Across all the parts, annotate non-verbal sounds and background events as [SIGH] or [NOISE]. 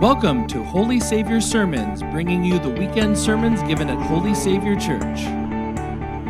Welcome to Holy Savior Sermons, bringing you the weekend sermons given at Holy Savior Church.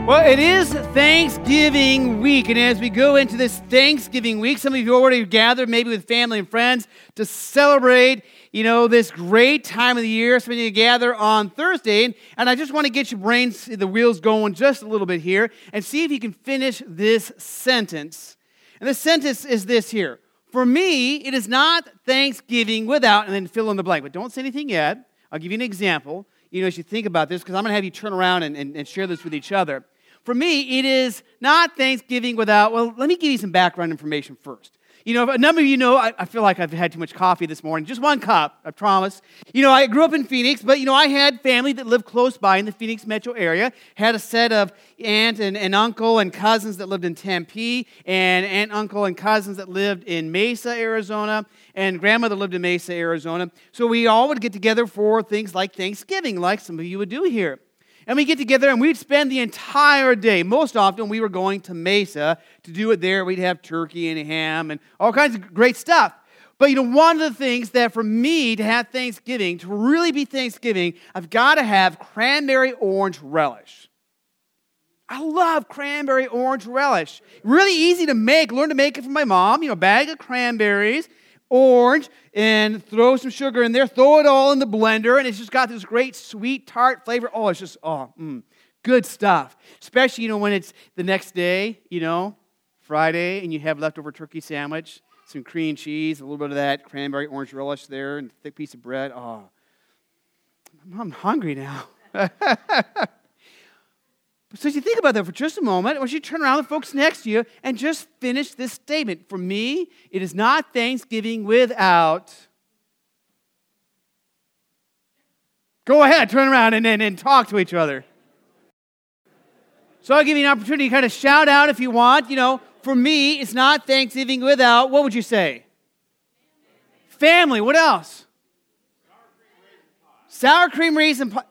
Well, it is Thanksgiving week, and as we go into this Thanksgiving week, some of you already gathered maybe with family and friends to celebrate, you know, this great time of the year. Some of you gather on Thursday, and I just want to get your brains, the wheels going just a little bit here, and see if you can finish this sentence. And the sentence is this here for me, it is not Thanksgiving without, and then fill in the blank. But don't say anything yet. I'll give you an example, you know, as you think about this, because I'm going to have you turn around and, and, and share this with each other. For me, it is not Thanksgiving without, well, let me give you some background information first. You know, a number of you know, I, I, feel like I've had too much coffee this morning. Just one cup, I promise. You know, I grew up in Phoenix, but, you know, I had family that lived close by in the Phoenix metro area. Had a set of aunt and, and uncle and cousins that lived in Tempe, and aunt, uncle, and cousins that lived in Mesa, Arizona, and grandmother lived in Mesa, Arizona. So we all would get together for things like Thanksgiving, like some of you would do here. And we get together and we'd spend the entire day. Most often, we were going to Mesa to do it there. We'd have turkey and ham and all kinds of great stuff. But you know, one of the things that for me to have Thanksgiving, to really be Thanksgiving, I've got to have cranberry orange relish. I love cranberry orange relish. Really easy to make. Learned to make it from my mom. You know, a bag of cranberries, orange and throw some sugar in there, throw it all in the blender, and it's just got this great sweet tart flavor. Oh, it's just, oh, mm, good stuff. Especially, you know, when it's the next day, you know, Friday, and you have leftover turkey sandwich, some cream cheese, a little bit of that cranberry orange relish there, and a thick piece of bread. Oh, I'm hungry now. [LAUGHS] So as you think about that for just a moment, I you turn around to the folks next to you and just finish this statement. For me, it is not Thanksgiving without. Go ahead, turn around and, and, and talk to each other. So I'll give you an opportunity to kind of shout out if you want. You know, for me, it's not Thanksgiving without, what would you say? Family. What else? Sour cream raisin pie.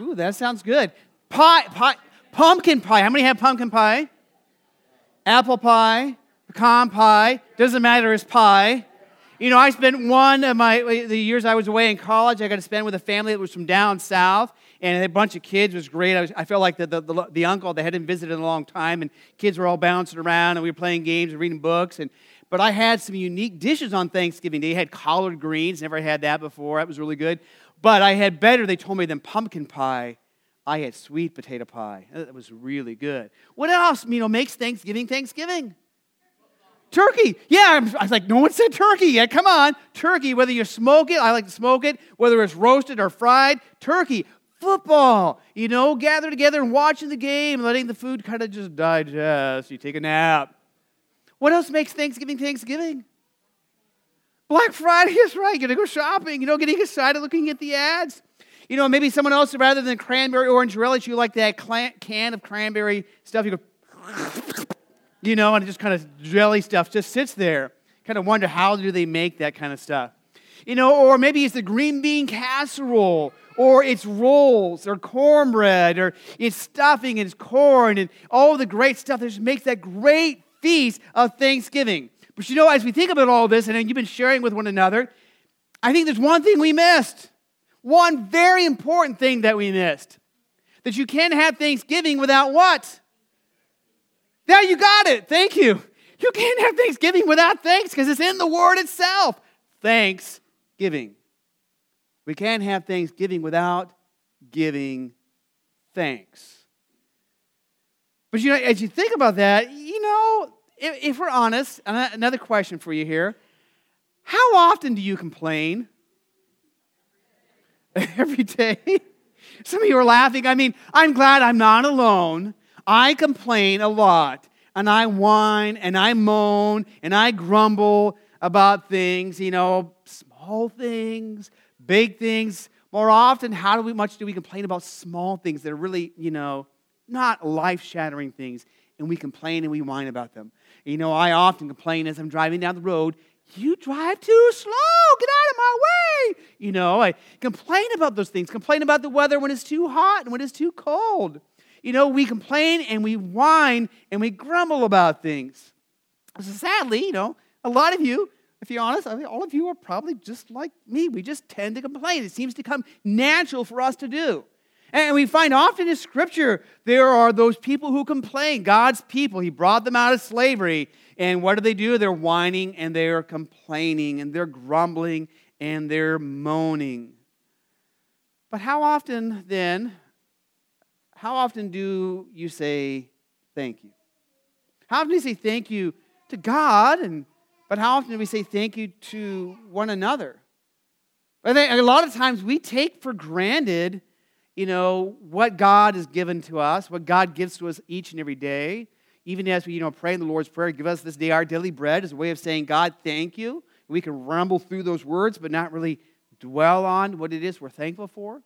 Ooh, that sounds good. Pie, pie. Pumpkin pie. How many have pumpkin pie? Apple pie, pecan pie. Doesn't matter, it's pie. You know, I spent one of my the years I was away in college. I got to spend with a family that was from down south, and a bunch of kids. Was great. I, was, I felt like the, the, the, the, uncle that hadn't visited in a long time, and kids were all bouncing around, and we were playing games and reading books. And but I had some unique dishes on Thanksgiving. I had collard greens. Never had that before. That was really good. But I had better. They told me than pumpkin pie I had sweet potato pie. Uh, that was really good. What else, you know, makes Thanksgiving Thanksgiving? Turkey. Yeah, I was like, no one said turkey yet. Come on. Turkey, whether you smoke it, I like to smoke it, whether it's roasted or fried, turkey. Football, you know, gather together and watching the game, letting the food kind of just digest. You take a nap. What else makes Thanksgiving Thanksgiving? Black Friday is right. You're going to go shopping, you know, getting excited looking at the ads. You know, maybe someone else, rather than cranberry orange relish, you like that can of cranberry stuff. You go, you know, and it just kind of jelly stuff just sits there. Kind of wonder how do they make that kind of stuff. You know, or maybe it's the green bean casserole, or it's rolls, or cornbread, or it's stuffing and it's corn, and all the great stuff that just makes that great feast of Thanksgiving. But you know, as we think about all this, and you've been sharing with one another, I think there's one thing we missed. One very important thing that we missed that you can't have Thanksgiving without what? There, you got it. Thank you. You can't have Thanksgiving without thanks because it's in the word itself. Thanksgiving. We can't have Thanksgiving without giving thanks. But you know, as you think about that, you know, if, if we're honest, another question for you here. How often do you complain? [LAUGHS] every day. Some of you are laughing. I mean, I'm glad I'm not alone. I complain a lot, and I whine, and I moan, and I grumble about things, you know, small things, big things. More often, how do we, much do we complain about small things that are really, you know, not life shattering things, and we complain and we whine about them? You know, I often complain as I'm driving down the road you drive too slow. Get out. You know, I complain about those things, complain about the weather when it's too hot and when it's too cold. You know, we complain and we whine and we grumble about things. So sadly, you know, a lot of you, if you're honest, I mean, all of you are probably just like me. We just tend to complain. It seems to come natural for us to do. And we find often in Scripture there are those people who complain. God's people, He brought them out of slavery. And what do they do? They're whining and they're complaining and they're grumbling and they're moaning. But how often then, how often do you say thank you? How often do you say thank you to God? And, but how often do we say thank you to one another? I think a lot of times we take for granted, you know, what God has given to us, what God gives to us each and every day. Even as we, you know, pray in the Lord's Prayer, give us this day our daily bread as a way of saying, God, thank you. We can rumble through those words, but not really dwell on what it is we're thankful for.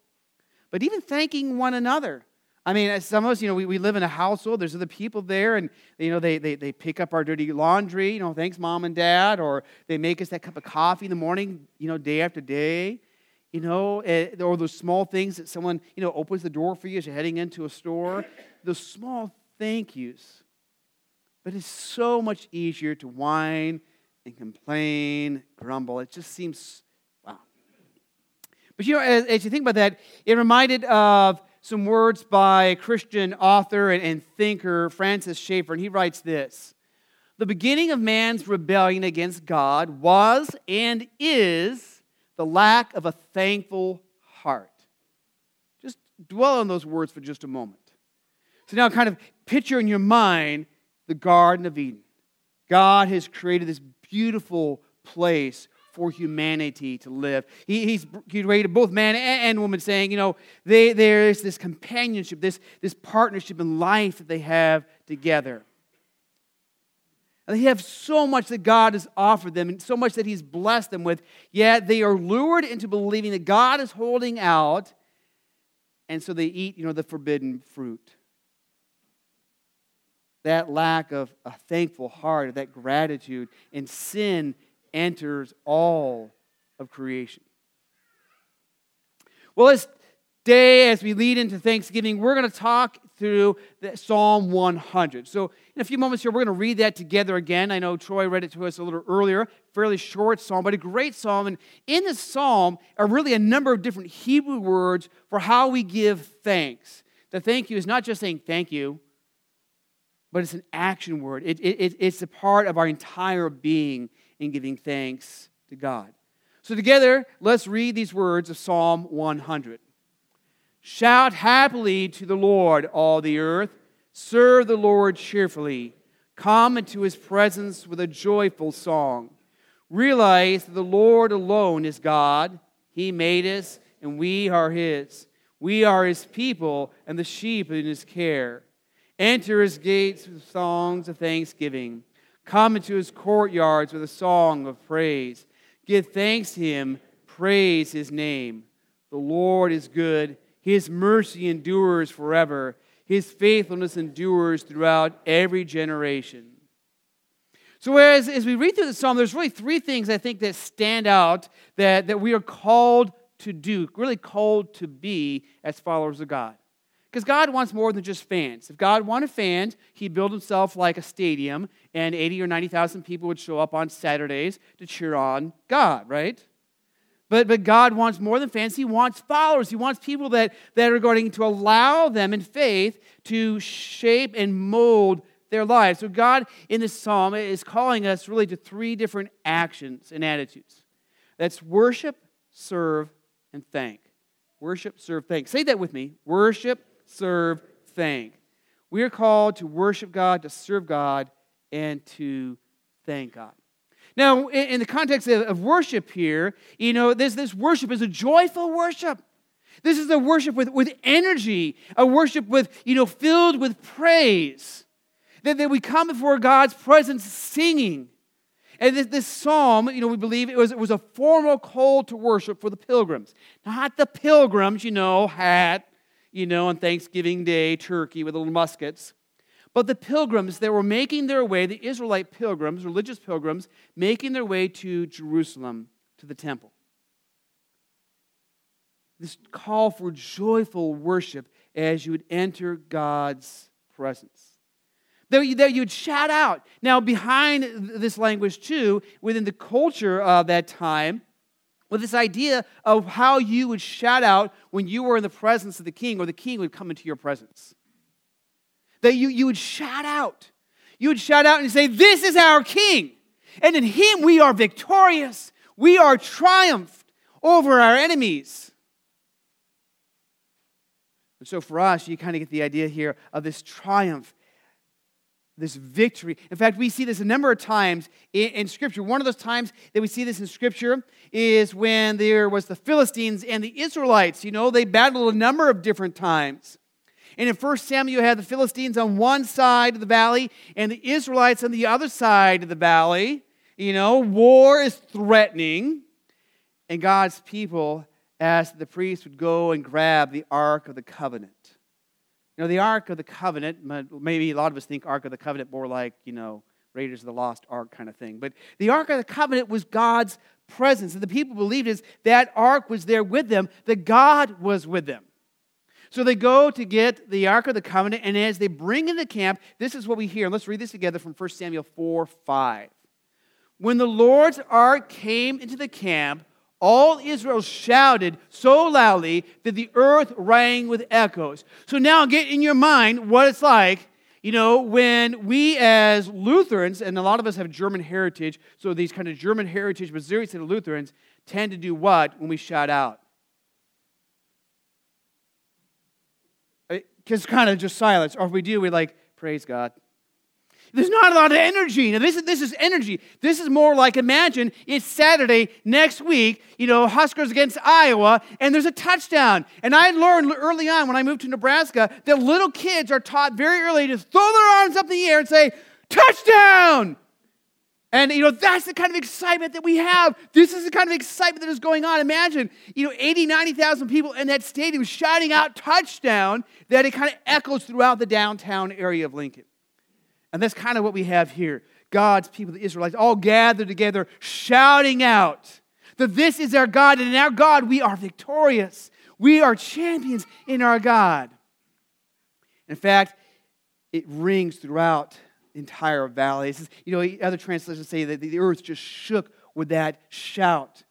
But even thanking one another. I mean, some of us, you know, we, we live in a household. There's other people there, and, you know, they, they, they pick up our dirty laundry, you know, thanks, mom and dad, or they make us that cup of coffee in the morning, you know, day after day, you know, eh, or those small things that someone, you know, opens the door for you as you're heading into a store. Those small thank yous. But it's so much easier to whine and complain, grumble. It just seems, wow. But, you know, as, as you think about that, it reminded of some words by Christian author and, and thinker, Francis Schaeffer, and he writes this The beginning of man's rebellion against God was and is the lack of a thankful heart. Just dwell on those words for just a moment. So now, kind of picture in your mind the Garden of Eden. God has created this beautiful place for humanity to live. He, he's created both man and, woman, saying, you know, they, there's this companionship, this, this partnership in life that they have together. And they have so much that God has offered them and so much that He's blessed them with, yet they are lured into believing that God is holding out, and so they eat, you know, the forbidden fruit. That lack of a thankful heart, of that gratitude, and sin enters all of creation. Well, this day, as we lead into Thanksgiving, we're going to talk through Psalm 100. So, in a few moments here, we're going to read that together again. I know Troy read it to us a little earlier, fairly short psalm, but a great psalm. And in this psalm are really a number of different Hebrew words for how we give thanks. The thank you is not just saying thank you, but it's an action word. It, it, it's a part of our entire being in giving thanks to God. So, together, let's read these words of Psalm 100. Shout happily to the Lord, all the earth. Serve the Lord cheerfully. Come into his presence with a joyful song. Realize that the Lord alone is God. He made us, and we are his. We are his people and the sheep in his care. Enter his gates with songs of thanksgiving Come into his courtyards with a song of praise. Give thanks to him, praise his name. The Lord is good, his mercy endures forever, his faithfulness endures throughout every generation. So, as, as we read through the psalm, there's really three things I think that stand out that, that we are called to do, really called to be as followers of God. Because God wants more than just fans. If God wanted fans, He'd build Himself like a stadium, and 80 or 90,000 people would show up on Saturdays to cheer on God, right? But, but God wants more than fans. He wants followers. He wants people that, that are going to allow them in faith to shape and mold their lives. So, God in this psalm is calling us really to three different actions and attitudes that's worship, serve, and thank. Worship, serve, thank. Say that with me worship, serve, thank. We are called to worship God, to serve God, and to thank God. Now, in the context of worship here, you know, this, this worship is a joyful worship. This is a worship with, with energy, a worship with, you know, filled with praise. That, that we come before God's presence singing. And this, this psalm, you know, we believe it was, it was a formal call to worship for the pilgrims. Not the pilgrims, you know, hat, you know, on Thanksgiving Day, turkey with little muskets. But the pilgrims that were making their way, the Israelite pilgrims, religious pilgrims, making their way to Jerusalem, to the temple. This call for joyful worship as you would enter God's presence. that, you, that you'd shout out. Now, behind this language, too, within the culture of that time, with this idea of how you would shout out when you were in the presence of the king or the king would come into your presence. That you, you would shout out. You would shout out and say, This is our king. And in him we are victorious. We are triumphed over our enemies. And so for us, you kind of get the idea here of this triumph, this victory. In fact, we see this a number of times in, in, Scripture. One of those times that we see this in Scripture is when there was the Philistines and the Israelites. You know, they battled a number of different times. And in 1 Samuel, you had the Philistines on one side of the valley and the Israelites on the other side of the valley. You know, war is threatening, and God's people asked the priest would go and grab the Ark of the Covenant. You know, the Ark of the Covenant, maybe a lot of us think Ark of the Covenant more like, you know, Raiders of the Lost Ark kind of thing. But the Ark of the Covenant was God's presence. And the people believed is that Ark was there with them, that God was with them. So they go to get the Ark of the Covenant, and as they bring in the camp, this is what we hear. And Let's read this together from 1 Samuel 4 5. When the Lord's Ark came into the camp, all Israel shouted so loudly that the earth rang with echoes. So now get in your mind what it's like, you know, when we as Lutherans, and a lot of us have German heritage, so these kind of German heritage Missouri Synod Lutherans tend to do what when we shout out? Because kind of just silence. Or if we do, we like, praise God. There's not a lot of energy. Now, this is, this is energy. This is more like imagine it's Saturday next week, you know, Huskers against Iowa, and there's a touchdown. And I learned early on when I moved to Nebraska that little kids are taught very early to throw their arms up in the air and say, touchdown! And, you know, that's the kind of excitement that we have. This is the kind of excitement that is going on. Imagine, you know, 80, 90,000 people in that stadium shouting out touchdown that it kind of echoes throughout the downtown area of Lincoln. And that's kind of what we have here. God's people, the Israelites, all gathered together, shouting out that this is our God, and in our God we are victorious. We are champions in our God. In fact, it rings throughout the entire valley. you know, other translations say that the earth just shook with that shout.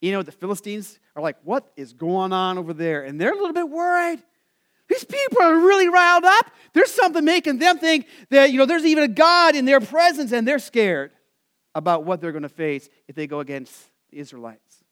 You know, the Philistines are like, what is going on over there? And they're a little bit worried. These people are really riled up. There's something making them think that, you know, there's even a God in their presence and they're scared about what they're going to face if they go against the Israelites.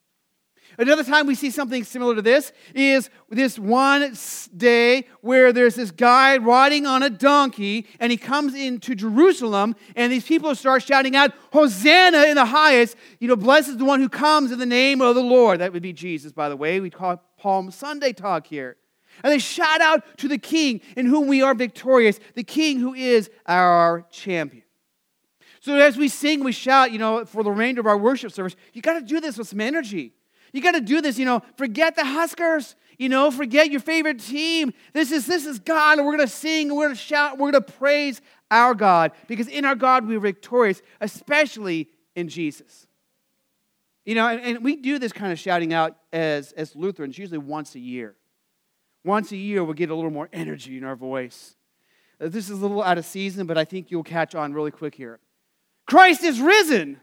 Another time we see something similar to this is this one day where there's this guy riding on a donkey and he comes into Jerusalem and these people start shouting out, Hosanna in the highest. You know, blessed is the one who comes in the name of the Lord. That would be Jesus, by the way. We call Palm Sunday talk here. And they shout out to the King in whom we are victorious, the King who is our champion. So as we sing, we shout, you know, for the remainder of our worship service, you got to do this with some energy. You got to do this, you know, forget the Huskers, you know, forget your favorite team. This is this is God, and we're going to sing, we're going to shout, we're going to praise our God because in our God we're victorious, especially in Jesus. You know, and, and we do this kind of shouting out as, as Lutherans usually once a year. Once a year, we'll get a little more energy in our voice. Uh, this is a little out of season, but I think you'll catch on really quick here. Christ is risen.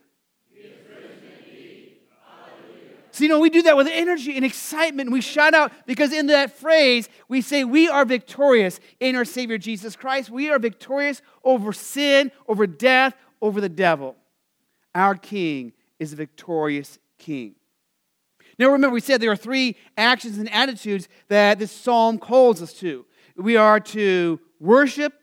So, you know, we do that with energy and excitement. And we shout out because in that phrase, we say, We are victorious in our Savior Jesus Christ. We are victorious over sin, over death, over the devil. Our King is a victorious King. Now, remember, we said there are three actions and attitudes that this psalm calls us to. We are to worship,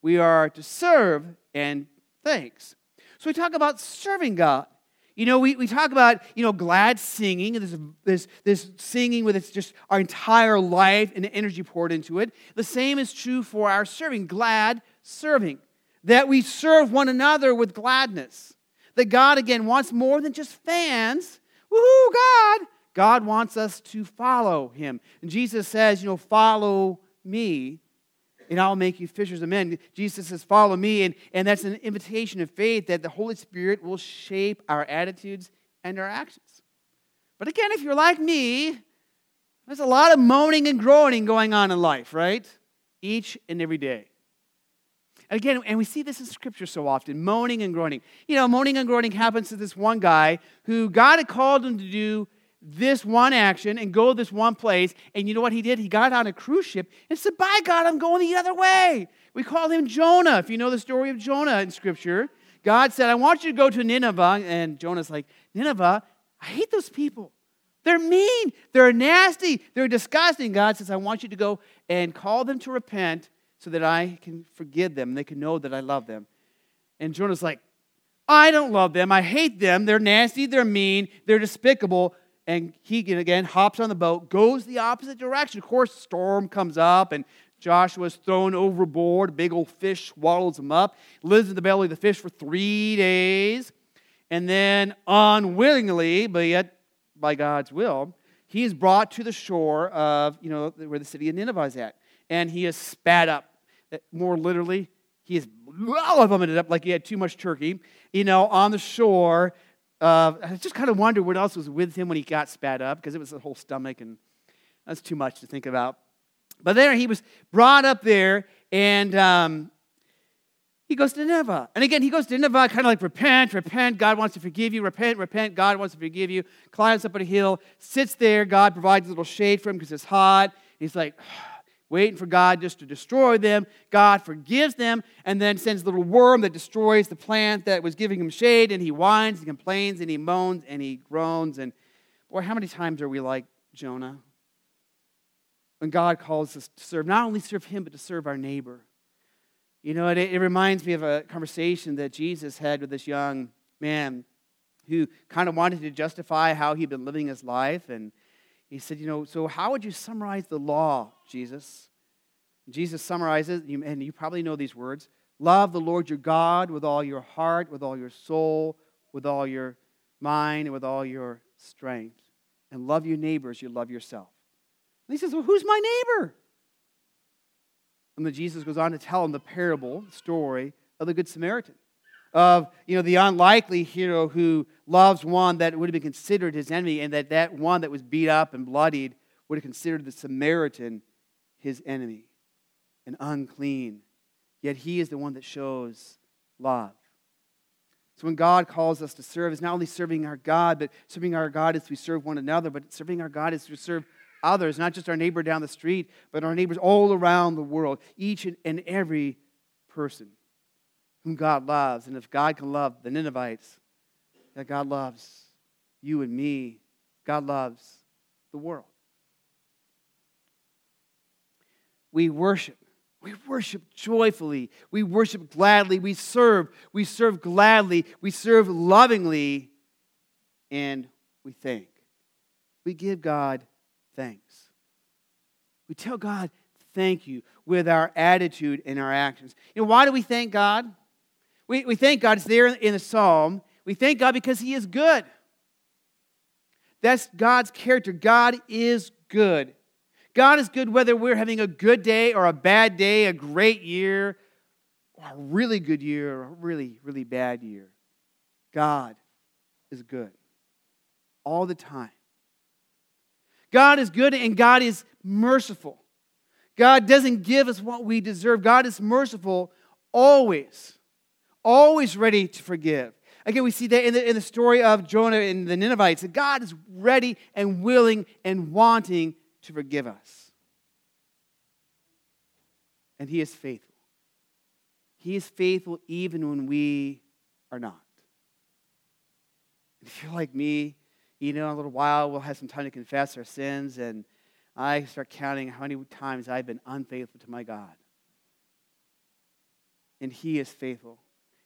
we are to serve, and thanks. So we talk about serving God. You know, we, we talk about, you know, glad singing, this, this, this singing with its just our entire life and energy poured into it. The same is true for our serving, glad serving. That we serve one another with gladness. That God, again, wants more than just fans Woohoo, God! God wants us to follow him. And Jesus says, you know, follow me and I'll make you fishers of men. Jesus says, follow me. And, and that's an invitation of faith that the Holy Spirit will shape our attitudes and our actions. But again, if you're like me, there's a lot of moaning and groaning going on in life, right? Each and every day. Again, and we see this in Scripture so often moaning and groaning. You know, moaning and groaning happens to this one guy who God had called him to do this one action and go this one place. And you know what he did? He got on a cruise ship and said, By God, I'm going the other way. We call him Jonah, if you know the story of Jonah in Scripture. God said, I want you to go to Nineveh. And Jonah's like, Nineveh? I hate those people. They're mean. They're nasty. They're disgusting. God says, I want you to go and call them to repent so that I can forgive them and they can know that I love them. And Jonah's like, I don't love them. I hate them. They're nasty. They're mean. They're despicable and he again hops on the boat, goes the opposite direction. Of course, storm comes up, and Joshua's thrown overboard. Big old fish swallows him up. Lives in the belly of the fish for three days, and then unwillingly, but yet by God's will, he is brought to the shore of you know where the city of Nineveh is at, and he is spat up. More literally, he is all of vomited up like he had too much turkey, you know, on the shore uh, I just kind of wonder what else was with him when he got spat up because it was the whole stomach, and that's too much to think about. But there he was brought up there, and um, he goes to Nineveh. And again, he goes to Nineveh, kind of like repent, repent, God wants to forgive you, repent, repent, God wants to forgive you. Climbs up on a hill, sits there, God provides a little shade for him because it's hot. He's like, waiting for God just to destroy them. God forgives them and then sends a little worm that destroys the plant that was giving him shade, and he whines and complains and he moans and he groans. And boy, how many times are we like Jonah? When God calls us to serve, not only serve him, but to serve our neighbor. You know, it, it reminds me of a conversation that Jesus had with this young man who kind of wanted to justify how he'd been living his life and he said, You know, so how would you summarize the law, Jesus? Jesus summarizes, and you probably know these words love the Lord your God with all your heart, with all your soul, with all your mind, and with all your strength. And love your neighbors, you love yourself. And he says, Well, who's my neighbor? And then Jesus goes on to tell him the parable, the story of the Good Samaritan of you know the unlikely hero who loves one that would have been considered his enemy and that that one that was beat up and bloodied would have considered the samaritan his enemy and unclean yet he is the one that shows love so when god calls us to serve it's not only serving our god but serving our god as we serve one another but serving our god is to serve others not just our neighbor down the street but our neighbors all around the world each and every person whom God loves. And if God can love the Ninevites, that God loves you and me, God loves the world. We worship. We worship joyfully. We worship gladly. We serve. We serve gladly. We serve lovingly. And we thank. We give God thanks. We tell God thank you with our attitude and our actions. You know, why do we thank God? We, we thank God, it's there in the psalm. We thank God because He is good. That's God's character. God is good. God is good whether we're having a good day or a bad day, a great year, or a really good year or a really, really bad year. God is good all the time. God is good and God is merciful. God doesn't give us what we deserve. God is merciful always always ready to forgive. Again, we see that in the, in the story of Jonah and the Ninevites, that God is ready and willing and wanting to forgive us. And He is faithful. He is faithful even when we are not. If you're like me, you know, in a little while we'll have some time to confess our sins, and I start counting how many times I've been unfaithful to my God. And He is faithful.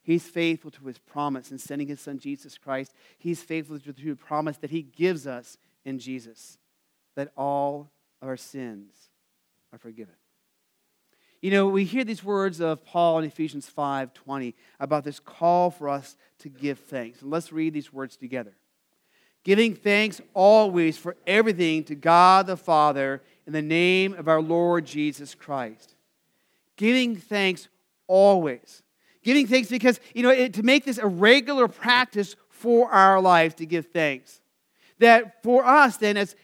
He's faithful to his promise in sending his son Jesus Christ. He's faithful to the promise that he gives us in Jesus, that all our sins are forgiven. You know, we hear these words of Paul in Ephesians 5:20 about this call for us to give thanks. And let's read these words together. Giving thanks always for everything to God the Father in the name of our Lord Jesus Christ. Giving thanks always. Giving thanks because, you know, to make this a regular practice for our lives to give thanks. That for us, then, as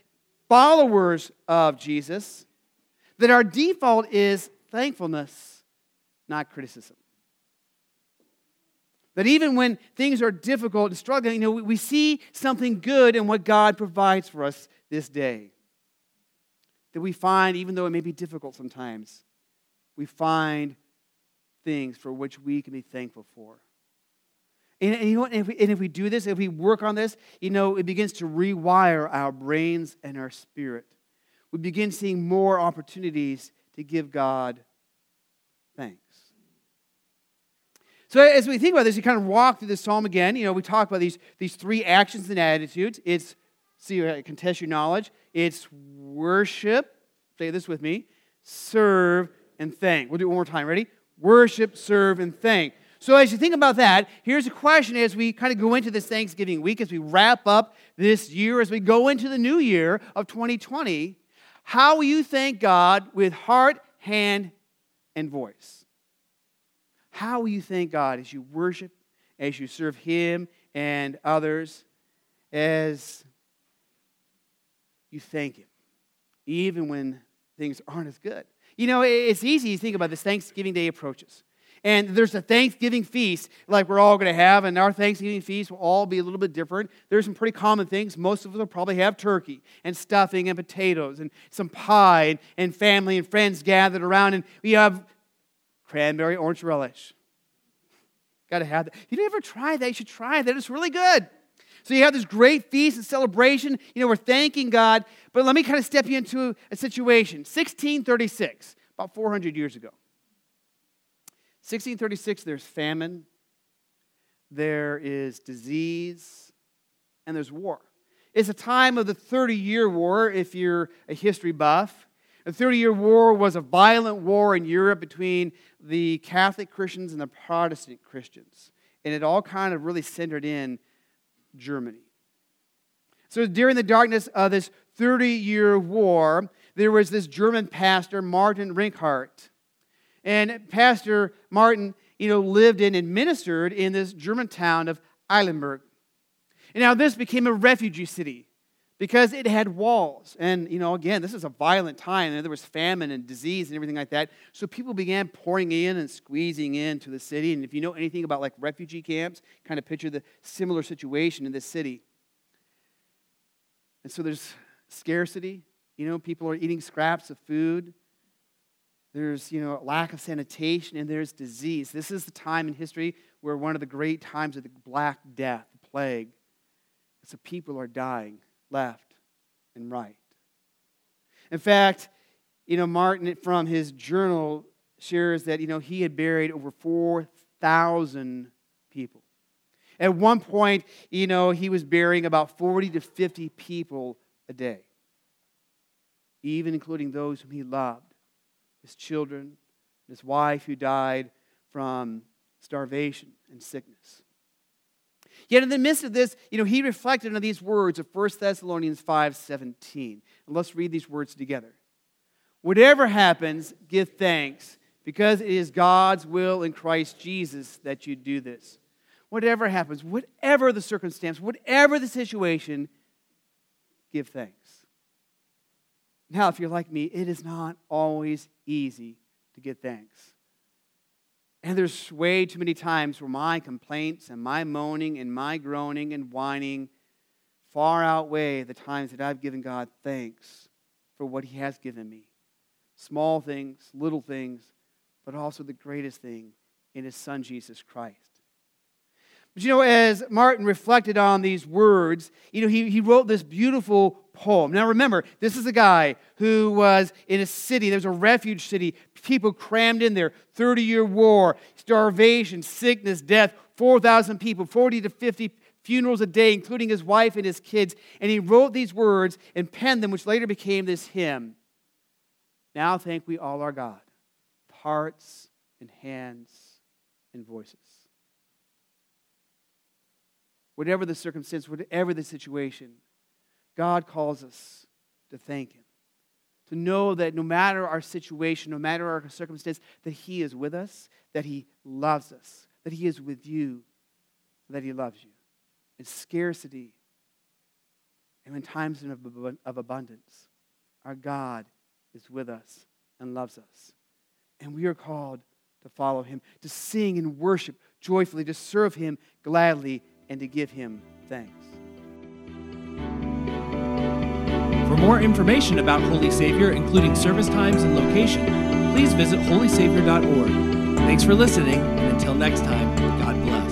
followers of Jesus, that our default is thankfulness, not criticism. That even when things are difficult and struggling, you know, we, see something good in what God provides for us this day. That we find, even though it may be difficult sometimes, we find things for which we can be thankful for. And, and you know, and if, we, and if we do this, if we work on this, you know, it begins to rewire our brains and our spirit. We begin seeing more opportunities to give God thanks. So as we think about this, you kind of walk through this psalm again. You know, we talk about these, these three actions and attitudes. It's, see, uh, I can test your knowledge. It's worship, say this with me, serve, and thank. We'll do it one more time. Ready? Worship, serve, and thank. So as you think about that, here's a question as we kind of go into this Thanksgiving week, as we wrap up this year, as we go into the new year of 2020, how will you thank God with heart, hand, and voice? How will you thank God as you worship, as you serve Him and others, as you thank Him, even when things aren't as good? You know, it's easy to think about this Thanksgiving Day approaches. And there's a Thanksgiving feast like we're all going to have, and our Thanksgiving feast will all be a little bit different. There's some pretty common things. Most of us will probably have turkey and stuffing and potatoes and some pie and, and family and friends gathered around. And we have cranberry orange relish. Got to have that. You never tried that, you should try that. It's really good. So you have this great feast and celebration. You know, we're thanking God. But let me kind of step you into a situation. 1636, about 400 years ago. 1636, there's famine, there is disease, and there's war. It's a time of the 30 year war, if you're a history buff. The Thirty Year War was a violent war in Europe between the Catholic Christians and the Protestant Christians. And it all kind of really centered in Germany. So during the darkness of this 30 year war, there was this German pastor, Martin Rinkart. And Pastor Martin, you know, lived in and ministered in this German town of Eilenburg. And now this became a refugee city because it had walls. And, you know, again, this is a violent time, and there was famine and disease and everything like that. So people began pouring in and squeezing into the city. And if you know anything about like refugee camps, kind of picture the similar situation in this city. And so there's scarcity. You know, people are eating scraps of food. There's, you know, lack of sanitation, and there's disease. This is the time in history where one of the great times of the Black Death, the plague. So people are dying left, and right. In fact, you know, Martin from his journal shares that, you know, he had buried over 4,000 people. At one point, you know, he was burying about 40 to 50 people a day, even including those whom he loved his children, his wife who died from starvation and sickness. Yet in the midst of this, you know, he reflected on these words of 1 Thessalonians 5 17. And let's read these words together. Whatever happens, give thanks, because it is God's will in Christ Jesus that you do this. Whatever happens, whatever the circumstance, whatever the situation, give thanks. Now, if you're like me, it is not always easy to give thanks. And there's way too many times where my complaints and my moaning and my groaning and whining far outweigh the times that I've given God thanks for what He has given me. Small things, little things, but also the greatest thing in His Son, Jesus Christ. But you know, as Martin reflected on these words, you know, he, he wrote this beautiful poem. Now remember, this is a guy who was in a city, there was a refuge city, people crammed in there, 30 year war, starvation, sickness, death, 4,000 people, 40 to 50 funerals a day, including his wife and his kids. And he wrote these words and penned them, which later became this hymn. Now thank we all our God, hearts and hands and voices. Whatever the circumstance, whatever the situation, God calls us to thank Him. To know that no matter our situation, no matter our circumstance, that He is with us, that He loves us, that He is with you, that He loves you. In scarcity and in times of abundance, our God is with us and loves us. And we are called to follow Him, to sing and worship, joyfully, to serve Him gladly, and to give Him thanks. For more information about Holy Savior, including service times and location, please visit holysavior.org. Thanks for listening, and until next time, God bless.